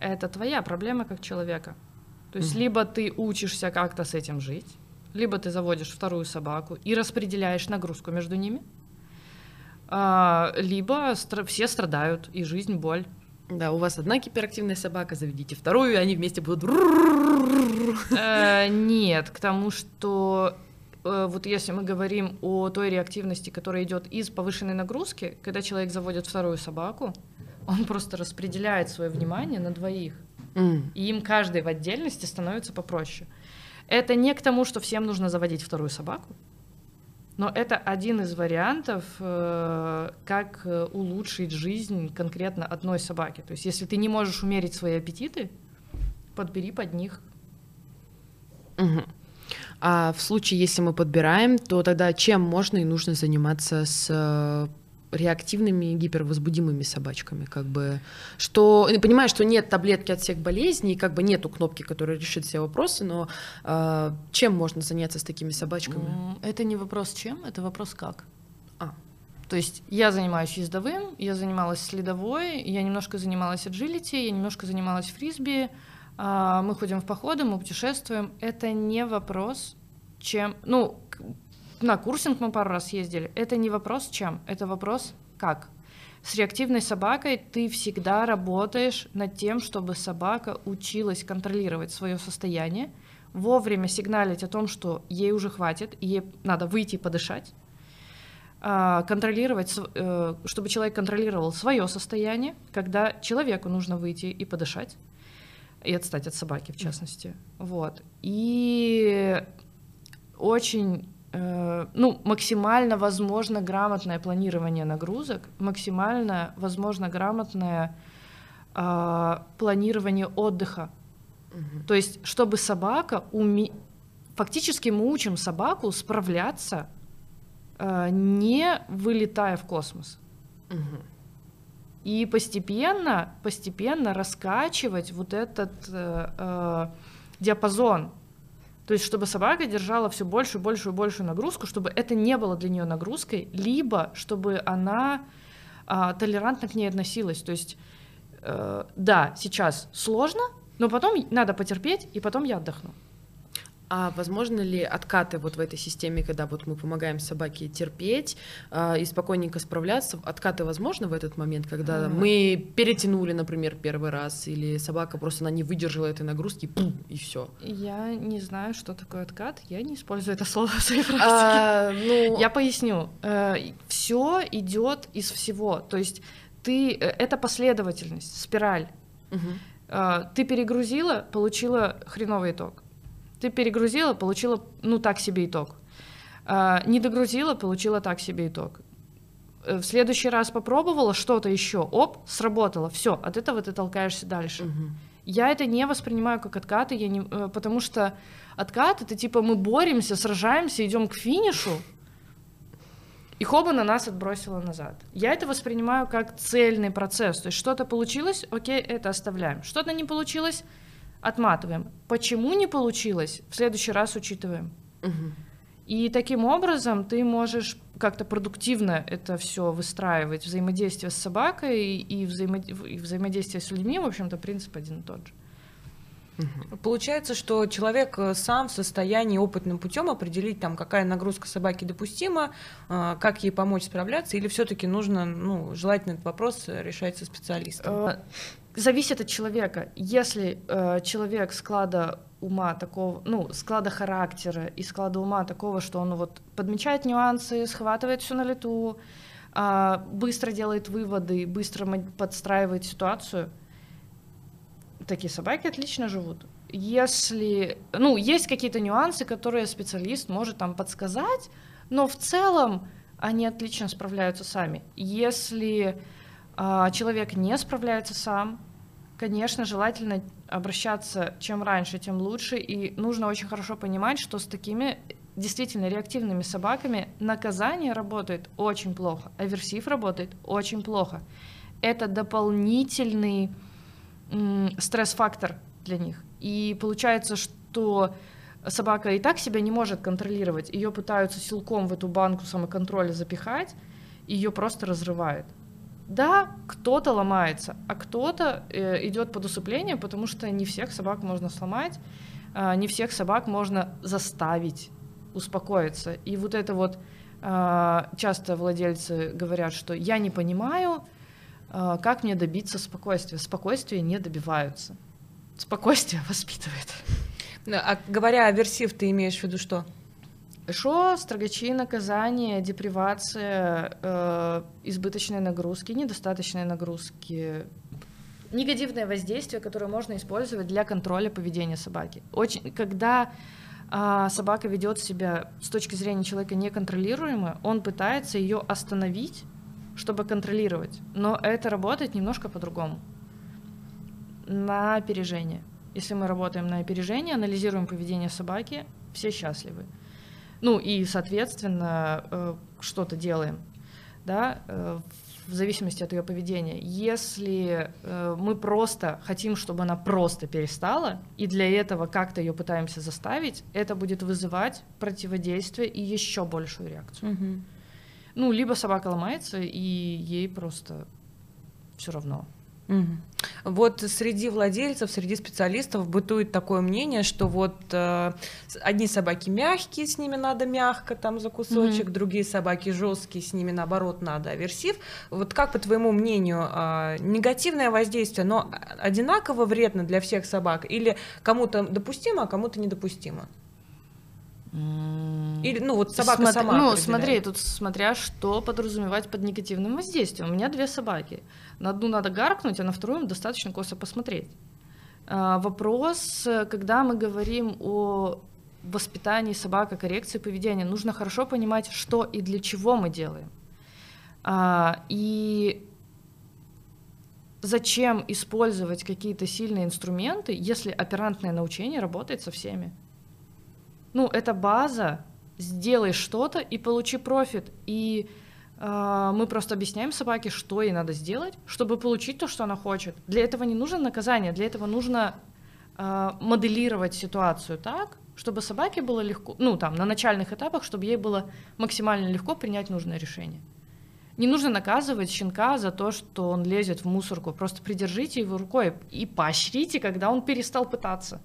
Это твоя проблема как человека. То есть Мгм. либо ты учишься как-то с этим жить, либо ты заводишь вторую собаку и распределяешь нагрузку между ними, а, либо стра- все страдают, и жизнь, боль. Да, у вас одна гиперактивная собака, заведите вторую, и они вместе будут... Э, Нет, к тому, что э, вот если мы говорим о той реактивности, которая идет из повышенной нагрузки, когда человек заводит вторую собаку, он просто распределяет свое внимание на двоих, М. и им каждый в отдельности становится попроще. Это не к тому, что всем нужно заводить вторую собаку, но это один из вариантов, э, как улучшить жизнь конкретно одной собаки. То есть, если ты не можешь умерить свои аппетиты, подбери под них Мгм. А в случае, если мы подбираем, то тогда чем можно и нужно заниматься с э, реактивными гипервозбудимыми собачками, как бы, что, понимаю, что нет таблетки от всех болезней, как бы нету кнопки, которая решит все вопросы, но э, чем можно заняться с такими собачками? Это не вопрос чем, это вопрос как. А. То есть я занимаюсь ездовым, я занималась следовой, я немножко занималась agility, я немножко занималась фрисби, мы ходим в походы, мы путешествуем. Это не вопрос, чем... Ну, на курсинг мы пару раз ездили. Это не вопрос чем, это вопрос как. С реактивной собакой ты всегда работаешь над тем, чтобы собака училась контролировать свое состояние, вовремя сигналить о том, что ей уже хватит, ей надо выйти и подышать, а, контролировать, э, чтобы человек контролировал свое состояние, когда человеку нужно выйти и подышать, и отстать от собаки, в частности. Вот. И очень, э, ну, максимально возможно грамотное планирование нагрузок, максимально возможно грамотное а, планирование отдыха. То есть, чтобы собака уме... Фактически мы учим собаку справляться, э, не вылетая в космос. Мгм. И постепенно, постепенно раскачивать вот этот э, э, диапазон. То есть, чтобы собака держала все большую, большую, большую нагрузку, чтобы это не было для нее нагрузкой, либо чтобы она а, толерантно к ней относилась. То есть, э, да, сейчас сложно, но потом надо потерпеть, и потом я отдохну. А возможно ли откаты вот в этой системе, когда вот мы помогаем собаке терпеть а, и спокойненько справляться, откаты возможно в этот момент, когда Мгм. мы перетянули, например, первый раз, или собака просто она не выдержала этой нагрузки, пум, и все. Я не знаю, что такое откат, я не использую это слово в своей практике. ну, Я поясню. Все идет из всего. То есть ты э, это последовательность, спираль. Э, ты перегрузила, получила хреновый итог. Ты перегрузила, получила, ну, так себе итог. Э, не догрузила, получила так себе итог. Э, в следующий раз попробовала что-то еще, оп, сработало, все, от этого ты толкаешься дальше. Угу. Я это не воспринимаю как откаты, я не, потому что откат это типа мы боремся, сражаемся, идем к финишу, и хоба на нас отбросила назад. Я это воспринимаю как цельный процесс. То есть что-то получилось, окей, это оставляем. Что-то не получилось, отматываем. Почему не получилось, в следующий раз учитываем. Угу. И таким образом ты можешь как-то продуктивно это все выстраивать, взаимодействие с собакой и, взаимо... и взаимодействие с людьми, в общем-то, принцип один и тот же. Получается, что человек э, сам в состоянии опытным путем определить, там, какая нагрузка собаки допустима, э, как ей помочь справляться, или все-таки нужно, ну, желательно этот вопрос решать со специалистом? Зависит от человека. Если э, человек склада ума такого, ну, склада характера и склада ума такого, что он вот подмечает нюансы, схватывает все на лету, э, быстро делает выводы, быстро подстраивает ситуацию – такие собаки отлично живут. Если, ну, есть какие-то нюансы, которые специалист может там подсказать, но в целом они отлично справляются сами. Если а, человек не справляется сам, конечно, желательно обращаться чем раньше, тем лучше, и нужно очень хорошо понимать, что с такими действительно реактивными собаками наказание работает очень плохо, аверсив работает очень плохо. Это дополнительный стресс-фактор для них. И получается, что собака и так себя не может контролировать. Ее пытаются силком в эту банку самоконтроля запихать, ее просто разрывает. Да, кто-то ломается, а кто-то э, идет под усыпление, потому что не всех собак можно сломать, э, не всех собак можно заставить успокоиться. И вот это вот э, часто владельцы говорят, что я не понимаю, а, как мне добиться спокойствия? Спокойствия не добиваются. Спокойствие воспитывает. А говоря аверсив, ты имеешь в виду что? Шо, строгачи, наказания, депривация, э, избыточные нагрузки, недостаточные нагрузки, негативное воздействие, которое можно использовать для контроля поведения собаки. Очень, когда э, собака ведет себя с точки зрения человека неконтролируемо, он пытается ее остановить чтобы контролировать. Но это работает немножко по-другому. На опережение. Если мы работаем на опережение, анализируем поведение собаки, все счастливы. Ну и, соответственно, э, что-то делаем, да, э, в зависимости от ее поведения. Если э, мы просто хотим, чтобы она просто перестала, и для этого как-то ее пытаемся заставить, это будет вызывать противодействие и еще большую реакцию. Угу. Ну, либо собака ломается, и ей просто все равно. Вот среди владельцев, среди специалистов бытует такое мнение, что вот э, одни собаки мягкие, с ними надо мягко там за кусочек, угу. другие собаки жесткие, с ними наоборот надо аверсив. Вот как по твоему мнению э, негативное воздействие, но одинаково вредно для всех собак или кому-то допустимо, а кому-то недопустимо? Или, ну, вот собака Смотри, сама. Ну, смотри, тут смотря что подразумевать под негативным воздействием. У меня две собаки. На одну надо гаркнуть, а на вторую достаточно косо посмотреть. А, вопрос, когда мы говорим о воспитании собак, о коррекции поведения, нужно хорошо понимать, что и для чего мы делаем. А, и зачем использовать какие-то сильные инструменты, если оперантное научение работает со всеми ну, это база, сделай что-то и получи профит. И э, мы просто объясняем собаке, что ей надо сделать, чтобы получить то, что она хочет. Для этого не нужно наказание, для этого нужно э, моделировать ситуацию так, чтобы собаке было легко, ну, там, на начальных этапах, чтобы ей было максимально легко принять нужное решение. Не нужно наказывать щенка за то, что он лезет в мусорку. Просто придержите его рукой и поощрите, когда он перестал пытаться.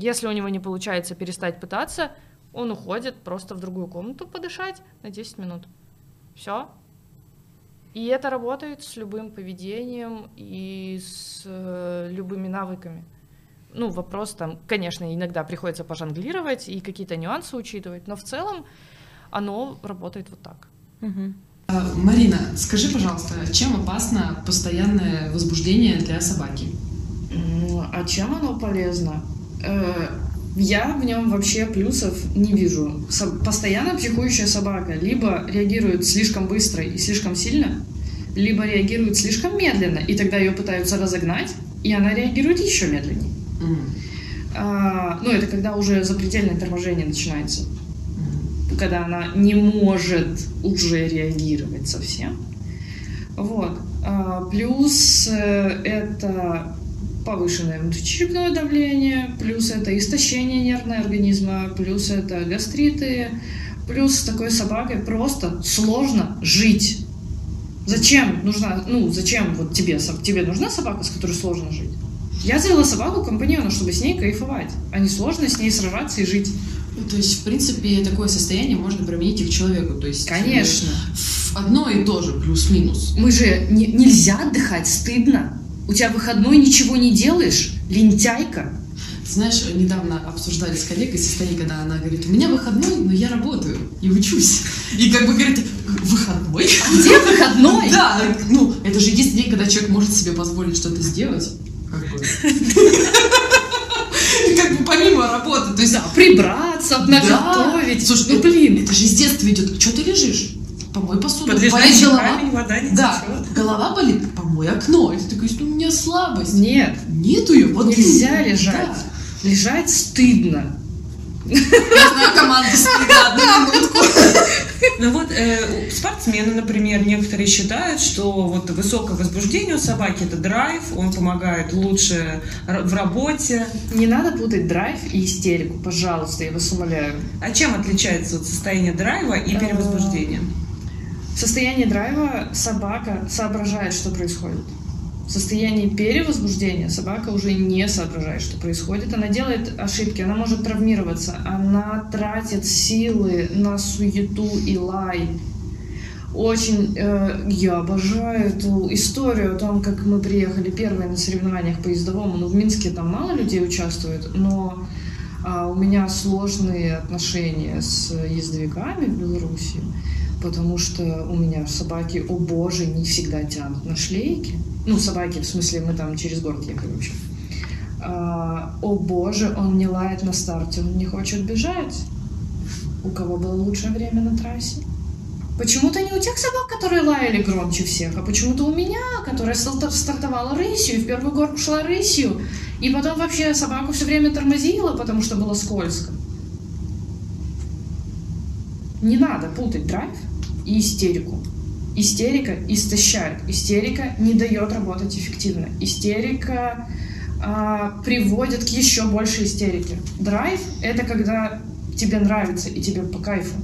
Если у него не получается перестать пытаться, он уходит просто в другую комнату подышать на 10 минут. Все. И это работает с любым поведением и с э, любыми навыками. Ну, вопрос там, конечно, иногда приходится пожонглировать и какие-то нюансы учитывать, но в целом оно работает вот так. Угу. Марина, скажи, пожалуйста, чем опасно постоянное возбуждение для собаки? А чем оно полезно? Э, я в нем вообще плюсов не вижу. Со- постоянно психующая собака либо реагирует слишком быстро и слишком сильно, либо реагирует слишком медленно, и тогда ее пытаются разогнать, и она реагирует еще медленнее. М, А, ну, это когда уже запредельное торможение начинается. м. Когда она не может уже реагировать совсем. Вот. А, плюс э, это повышенное внутричерепное давление, плюс это истощение нервного организма, плюс это гастриты, плюс с такой собакой просто сложно жить. Зачем нужна, ну, зачем вот тебе, тебе нужна собака, с которой сложно жить? Я завела собаку компаньона, чтобы с ней кайфовать, а не сложно с ней сражаться и жить. Ну, То есть, в принципе, такое состояние можно применить и к человеку. То есть, Конечно. э, в одно и то же, плюс-минус. Мы же не- нельзя отдыхать, стыдно. У тебя выходной ничего не делаешь, лентяйка. Знаешь, недавно обсуждали с коллегой состояние, когда она говорит, у меня выходной, но я работаю и учусь. И как бы говорит, выходной? Где выходной? Да, ну, это же есть день, когда человек может себе позволить что-то сделать. Как бы. Как бы помимо работы, то есть... Да, прибраться, наготовить. Слушай, ну блин. Это же с детства идет. Что ты лежишь? Помой посуду. Под лежачий голова? камень вода не Да, течет. голова болит, помой окно. И ты такой, ну у меня слабость. Нет, Нету ее. Вот нельзя да. лежать. Лежать стыдно. Я знаю команду стыда, одну минутку. Ну вот э, спортсмены, например, некоторые считают, что вот высокое возбуждение у собаки это драйв, он помогает лучше в работе. Не надо путать драйв и истерику, пожалуйста, я вас умоляю. А чем отличается вот состояние драйва и Э, перевозбуждения? В состоянии драйва собака соображает, что происходит. В состоянии перевозбуждения собака уже не соображает, что происходит. Она делает ошибки, она может травмироваться, она тратит силы на суету и лай. Очень э, я обожаю эту историю о том, как мы приехали первые на соревнованиях по ездовому. Ну, в Минске там мало людей участвует, но а, у меня сложные отношения с ездовиками в Беларуси, потому что у меня собаки, о боже, не всегда тянут на шлейки. Ну, собаки, в смысле, мы там через город ехали вообще. А, о боже, он не лает на старте, он не хочет бежать. У кого было лучшее время на трассе? Почему-то не у тех собак, которые лаяли громче всех, а почему-то у меня, которая стартовала рысью, и в первую горку шла рысью, и потом вообще собаку все время тормозила, потому что было скользко. Не надо путать драйв и истерику. Истерика истощает. Истерика не дает работать эффективно. Истерика а, приводит к еще большей истерике. Драйв — это когда тебе нравится и тебе по кайфу.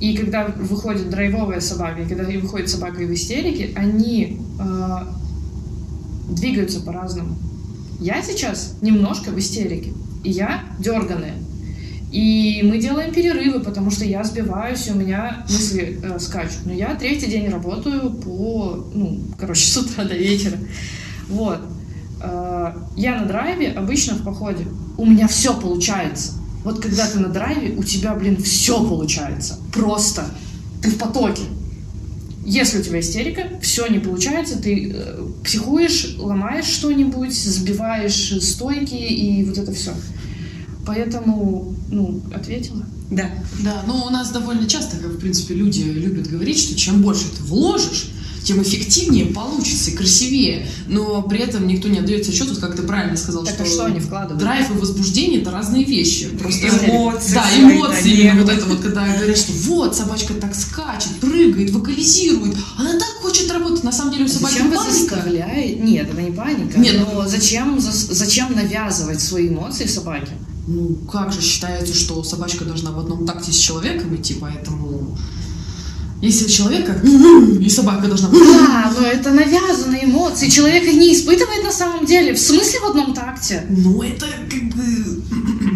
И когда выходит драйвовая собака, и когда выходит собака в истерике, они а, двигаются по-разному. Я сейчас немножко в истерике, и я дерганая. И мы делаем перерывы, потому что я сбиваюсь, у меня мысли э, скачут. Но я третий день работаю по, ну, короче, с утра до вечера. Вот. Э, я на драйве обычно в походе. У меня все получается. Вот когда ты на драйве, у тебя, блин, все получается. Просто. Ты в потоке. Если у тебя истерика, все не получается, ты э, психуешь, ломаешь что-нибудь, сбиваешь стойки и вот это все. Поэтому, ну, ответила. Да. Да, но у нас довольно часто, как в принципе, люди любят говорить, что чем больше ты вложишь, тем эффективнее получится и красивее. Но при этом никто не отдается отчет, вот как ты правильно сказал, Так что, а что они вкладывают? драйв и возбуждение это разные вещи. Просто Эмоции Да, эмоции. да, именно вот это вот, когда говорят, что вот, собачка так скачет, прыгает, вокализирует, она так хочет работать. На самом деле у собаки Зачем вы паника. заставляете? Нет, это не паника. Нет, но зачем, зас- зачем навязывать свои эмоции собаке? Ну, как же считается, что собачка должна в одном такте с человеком идти, поэтому... Если у человека и собака должна... Да, но это навязанные эмоции. Человек их не испытывает на самом деле. В смысле в одном такте? Ну, это как бы...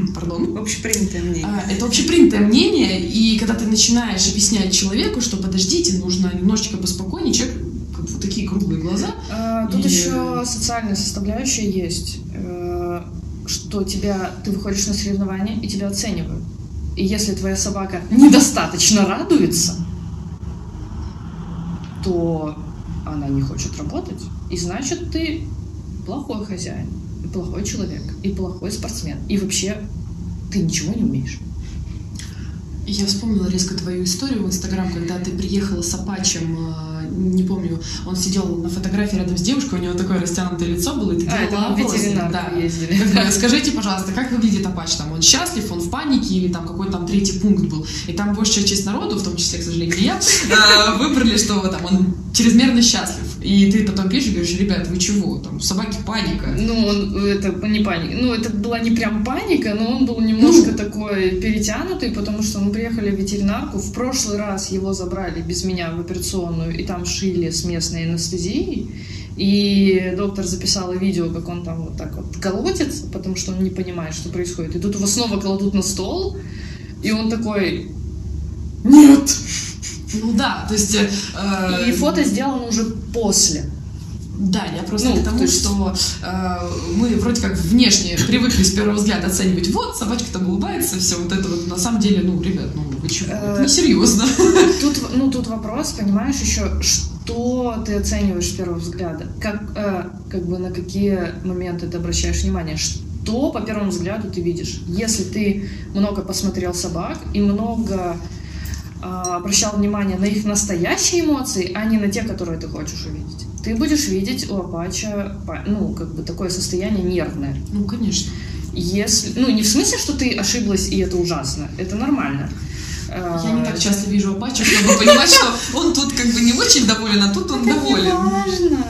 Пардон. Общепринятое мнение. А, Это общепринятое мнение, и когда ты начинаешь объяснять человеку, что подождите, нужно немножечко поспокойнее, человек как бы такие круглые глаза. А, Тут И- еще социальная составляющая есть, э, что тебя, ты выходишь на соревнования и тебя оценивают. И если твоя собака недостаточно радуется, то она не хочет работать. И значит, ты плохой хозяин. и плохой человек, и плохой спортсмен, и вообще ты ничего не умеешь. Я вспомнила резко твою историю в Инстаграм, когда ты приехала с Апачем, э, не помню, он сидел на фотографии рядом с девушкой, у него такое растянутое лицо было, и ты А, это делала мы в опросы. ветеринарку Да. ездили. Как Скажите, пожалуйста, как выглядит Апач там? Он счастлив, он в панике или там какой там третий пункт был? И там большая часть народу, в том числе, к сожалению, я, э, выбрали, что там он чрезмерно счастлив. И ты потом пишешь и говоришь, ребят, вы чего? Там у собаки паника. Ну, он, это не паника. Ну, это была не прям паника, но он был немножко Ну. такой перетянутый, потому что мы приехали в ветеринарку. В прошлый раз его забрали без меня в операционную, и там шили с местной анестезией. И доктор записала видео, как он там вот так вот колотится, потому что он не понимает, что происходит. И тут его снова кладут на стол, и он такой «Нет!» Ну да, то есть... э, И фото сделано уже после. Да, я просто Ну, к тому, то есть- что э, мы вроде как внешне привыкли с первого взгляда оценивать, вот, собачка там улыбается, все вот это вот, на самом деле, ну, ребят, ну, вы чего, это несерьезно. Тут, ну, тут вопрос, понимаешь, еще, что ты оцениваешь с первого взгляда? Как, э, как бы на какие моменты ты обращаешь внимание? Что по первому взгляду ты видишь? Если ты много посмотрел собак и много обращал внимание на их настоящие эмоции, а не на те, которые ты хочешь увидеть, ты будешь видеть у Апача, па- ну, как бы такое состояние нервное. Ну, конечно. Если, ну, не в смысле, что ты ошиблась и это ужасно, это нормально. Я не так часто вижу Апача, чтобы понимать, что он тут как бы не очень доволен, а тут он доволен. важно.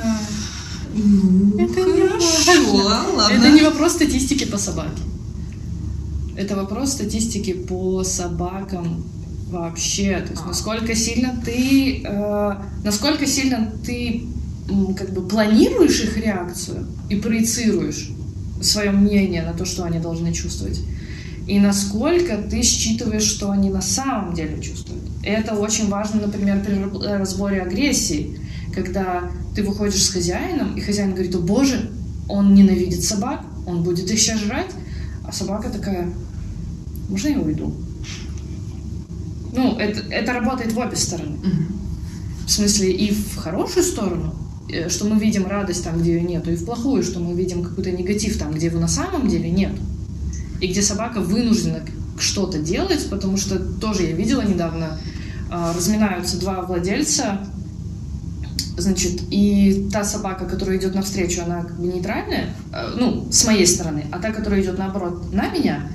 Ну, Это не хорошо, ладно. Это не вопрос статистики по собаке. Это вопрос статистики по собакам вообще. То есть А. насколько сильно ты, э, насколько сильно ты как бы планируешь их реакцию и проецируешь свое мнение на то, что они должны чувствовать. И насколько ты считываешь, что они на самом деле чувствуют. И это очень важно, например, при э, разборе агрессии, когда ты выходишь с хозяином, и хозяин говорит, о боже, он ненавидит собак, он будет их сейчас жрать, а собака такая, можно я уйду? Ну, это, это работает в обе стороны. Мгм. В смысле, и в хорошую сторону, э, что мы видим радость там, где ее нету, и в плохую, что мы видим какой-то негатив там, где его на самом деле нет. И где собака вынуждена что-то делать, потому что тоже я видела недавно, а, разминаются два владельца, значит, и та собака, которая идет навстречу, она как бы нейтральная, э, ну, с моей стороны, а та, которая идет наоборот на меня,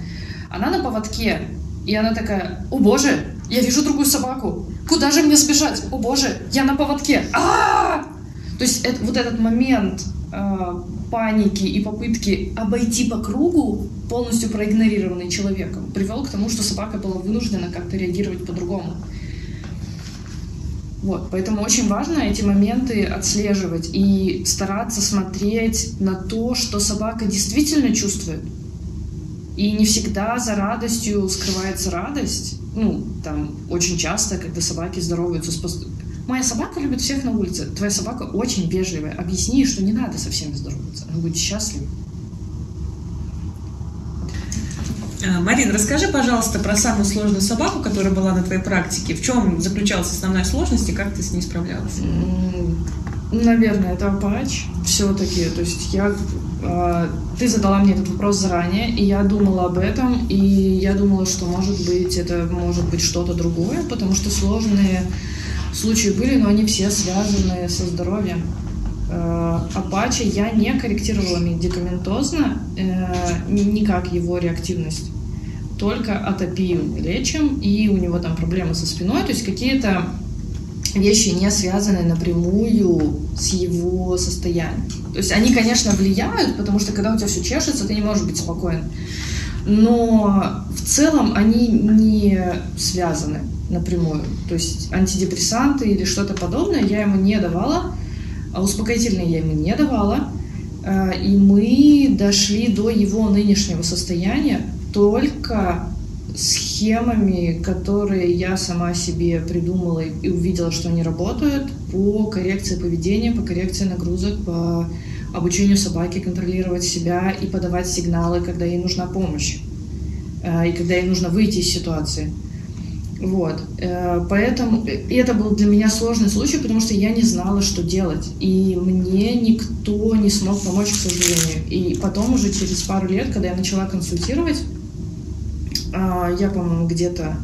она на поводке, и она такая, о боже, я вижу другую собаку, куда же мне сбежать? О боже, я на поводке. а То есть это- вот этот момент э, паники и попытки обойти по кругу, полностью проигнорированный человеком, привел к тому, что собака была вынуждена как-то реагировать по-другому. Вот, поэтому очень важно эти моменты отслеживать и стараться смотреть на то, что собака действительно чувствует. И не всегда за радостью скрывается радость. Ну, там, очень часто, когда собаки здороваются с пост- Моя собака любит всех на улице. Твоя собака очень вежливая. Объясни что не надо со всеми здороваться. Она будет счастлива. А, Марин, расскажи, пожалуйста, про самую сложную собаку, которая была на твоей практике. В чем заключалась основная сложность и как ты с ней справлялась? Наверное, это Апач все-таки. То есть я... э, ты задала мне этот вопрос заранее, и я думала об этом, и я думала, что, может быть, это может быть что-то другое, потому что сложные случаи были, но они все связаны со здоровьем. Э, Апача я не корректировала медикаментозно, э, никак его реактивность. Только атопию лечим, и у него там проблемы со спиной, то есть какие-то вещи не связаны напрямую с его состоянием. То есть они, конечно, влияют, потому что когда у тебя все чешется, ты не можешь быть спокоен. Но в целом они не связаны напрямую. То есть антидепрессанты или что-то подобное я ему не давала, а успокоительные я ему не давала. Э, И мы дошли до его нынешнего состояния только схемами, которые я сама себе придумала и увидела, что они работают по коррекции поведения, по коррекции нагрузок, по обучению собаки контролировать себя и подавать сигналы, когда ей нужна помощь э, и когда ей нужно выйти из ситуации. Вот, э, поэтому и это был для меня сложный случай, потому что я не знала, что делать, и мне никто не смог помочь, к сожалению. И потом уже через пару лет, когда я начала консультировать, э, я, по-моему, где-то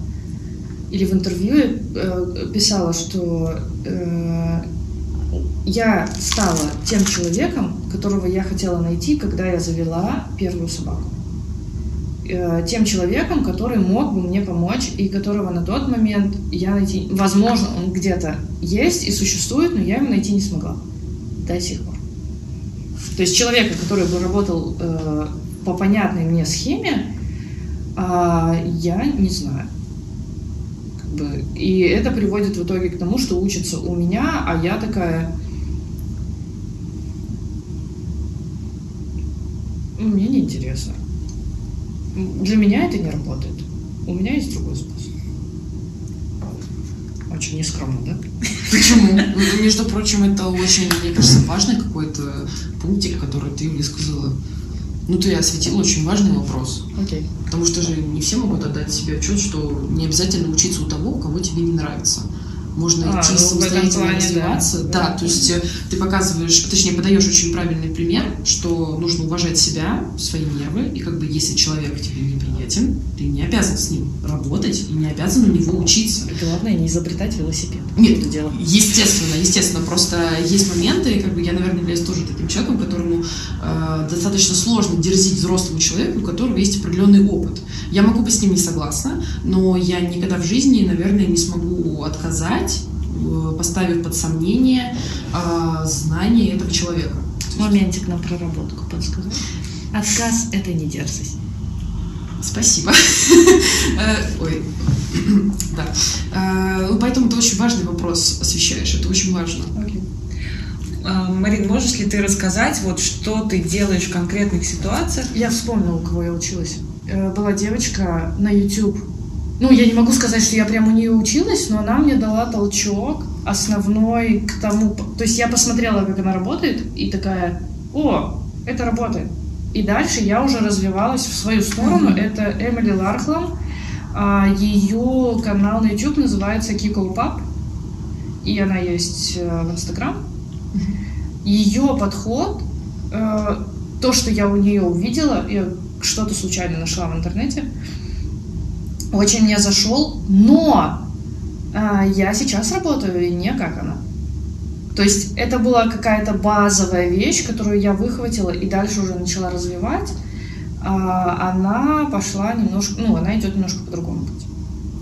или в интервью э, писала, что я стала тем человеком, которого я хотела найти, когда я завела первую собаку. Э, тем человеком, который мог бы мне помочь и которого на тот момент я найти... Возможно, он где-то есть и существует, но я его найти не смогла до сих пор. То есть человека, который бы работал э, по понятной мне схеме, э, я не знаю. Как бы, и это приводит в итоге к тому, что учится у меня, а я такая... Мне неинтересно. Для меня это не работает. У меня есть другой способ. Очень нескромно, да? Почему? Ну, между прочим, это очень, мне кажется, важный какой-то пунктик, который ты высказала. Ну, ты осветила очень важный вопрос. Окей. Okay. Потому что же не все могут отдать себе отчет, что не обязательно учиться у того, кого тебе не нравится можно а, идти ну, самостоятельно плане, развиваться. Да. да, то есть э, ты показываешь, точнее, подаешь очень правильный пример, что нужно уважать себя, свои нервы, и как бы если человек тебе неприятен, ты не обязан с ним работать и не обязан у него учиться. Главное не изобретать велосипед. Нет, это дело. естественно, естественно, просто есть моменты, как бы я, наверное, являюсь тоже таким человеком, которому э, достаточно сложно дерзить взрослому человеку, у которого есть определенный опыт. Я могу быть с ним не согласна, но я никогда в жизни, наверное, не смогу отказать э, поставив под сомнение э, знания этого человека. Моментик на проработку подсказать. Отказ – это не дерзость. Спасибо. Э, ой, да. Э, ну, поэтому ты очень важный вопрос освещаешь, это очень важно. А, Марин, можешь ли ты рассказать, вот что ты делаешь в конкретных ситуациях? Я вспомнила, у кого я училась. Э, была девочка на YouTube. Ну, я не могу сказать, что я прям у нее училась, но она мне дала толчок основной к тому... То есть я посмотрела, как она работает, и такая, о, это работает. И дальше я уже развивалась в свою сторону. Mm-hmm. Это Эмили Лархлам. А, ее канал на YouTube называется Kiko Pub. И она есть э, в Инстаграм. Mm-hmm. Ее подход, э, то, что я у нее увидела, я что-то случайно нашла в интернете. Очень мне зашел, но а, я сейчас работаю не как она. То есть это была какая-то базовая вещь, которую я выхватила и дальше уже начала развивать. А, она пошла немножко, ну, она идет немножко по другому пути.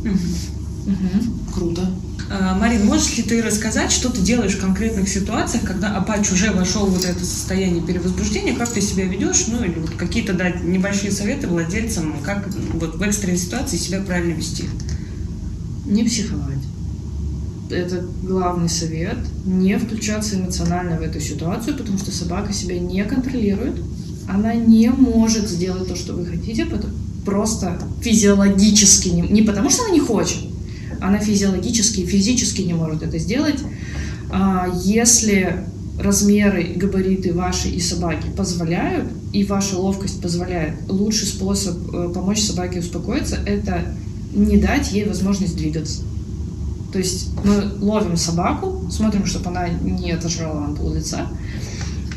Угу. Угу. Круто. А, Марин, можешь ли ты рассказать, что ты делаешь в конкретных ситуациях, когда Апач уже вошел в вот это состояние перевозбуждения, как ты себя ведешь, ну или вот какие-то дать небольшие советы владельцам, как вот в экстренной ситуации себя правильно вести? Не психовать. Это главный совет. Не включаться эмоционально в эту ситуацию, потому что собака себя не контролирует. Она не может сделать то, что вы хотите, просто физиологически не, не потому, что она не хочет, она физиологически, физически не может это сделать. А, если размеры и габариты вашей и собаки позволяют, и ваша ловкость позволяет, лучший способ э, помочь собаке успокоиться – это не дать ей возможность двигаться. То есть мы ловим собаку, смотрим, чтобы она не отожрала нам пол лица,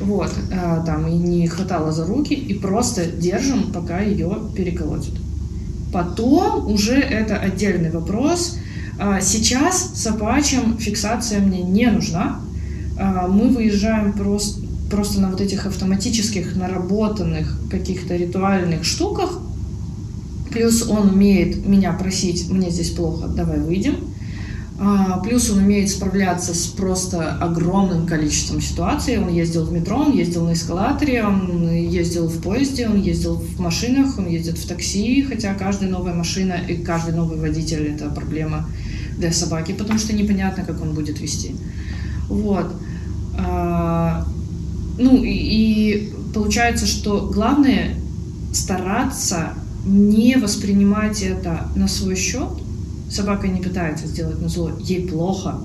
вот, э, там, и не хватала за руки, и просто держим, пока ее переколотят. Потом уже это отдельный вопрос – а, сейчас собачьим фиксация мне не нужна. А, мы выезжаем просто, просто на вот этих автоматических, наработанных каких-то ритуальных штуках. Плюс он умеет меня просить, мне здесь плохо, давай выйдем. А, плюс он умеет справляться с просто огромным количеством ситуаций. Он ездил в метро, он ездил на эскалаторе, он ездил в поезде, он ездил в машинах, он ездит в такси, хотя каждая новая машина и каждый новый водитель – это проблема для собаки, потому что непонятно, как он будет вести. Вот. А, ну и, и получается, что главное стараться не воспринимать это на свой счет. Собака не пытается сделать зло, ей плохо.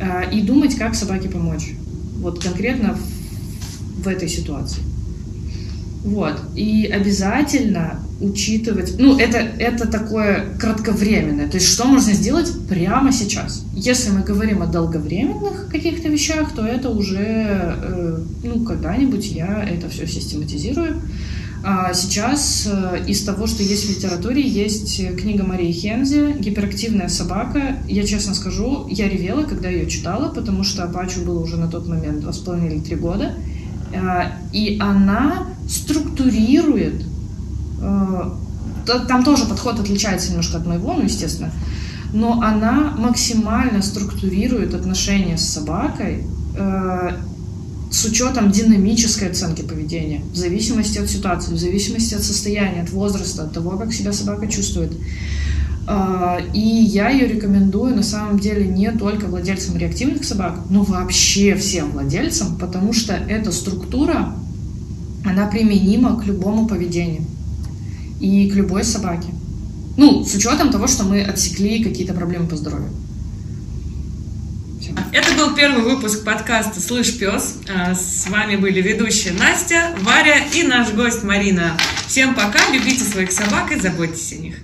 А, и думать, как собаке помочь. Вот конкретно в этой ситуации. Вот. И обязательно учитывать, ну, это, это такое кратковременное, то есть что можно сделать прямо сейчас. Если мы говорим о долговременных каких-то вещах, то это уже, э, ну, когда-нибудь я это все систематизирую. А сейчас э, из того, что есть в литературе, есть книга Марии Хензи «Гиперактивная собака». Я честно скажу, я ревела, когда ее читала, потому что Апачу было уже на тот момент два с половиной или три года. А, и она структурирует Э, там тоже подход отличается немножко от моего, ну, естественно, но она максимально структурирует отношения с собакой э, с учетом динамической оценки поведения, в зависимости от ситуации, в зависимости от состояния, от возраста, от того, как себя собака чувствует. Э, и я ее рекомендую на самом деле не только владельцам реактивных собак, но вообще всем владельцам, потому что эта структура, она применима к любому поведению и к любой собаке. Ну, с учетом того, что мы отсекли какие-то проблемы по здоровью. Это был первый выпуск подкаста «Слышь, пес». А, с вами были ведущие Настя, Варя и наш гость Марина. Всем пока, любите своих собак и заботьтесь о них.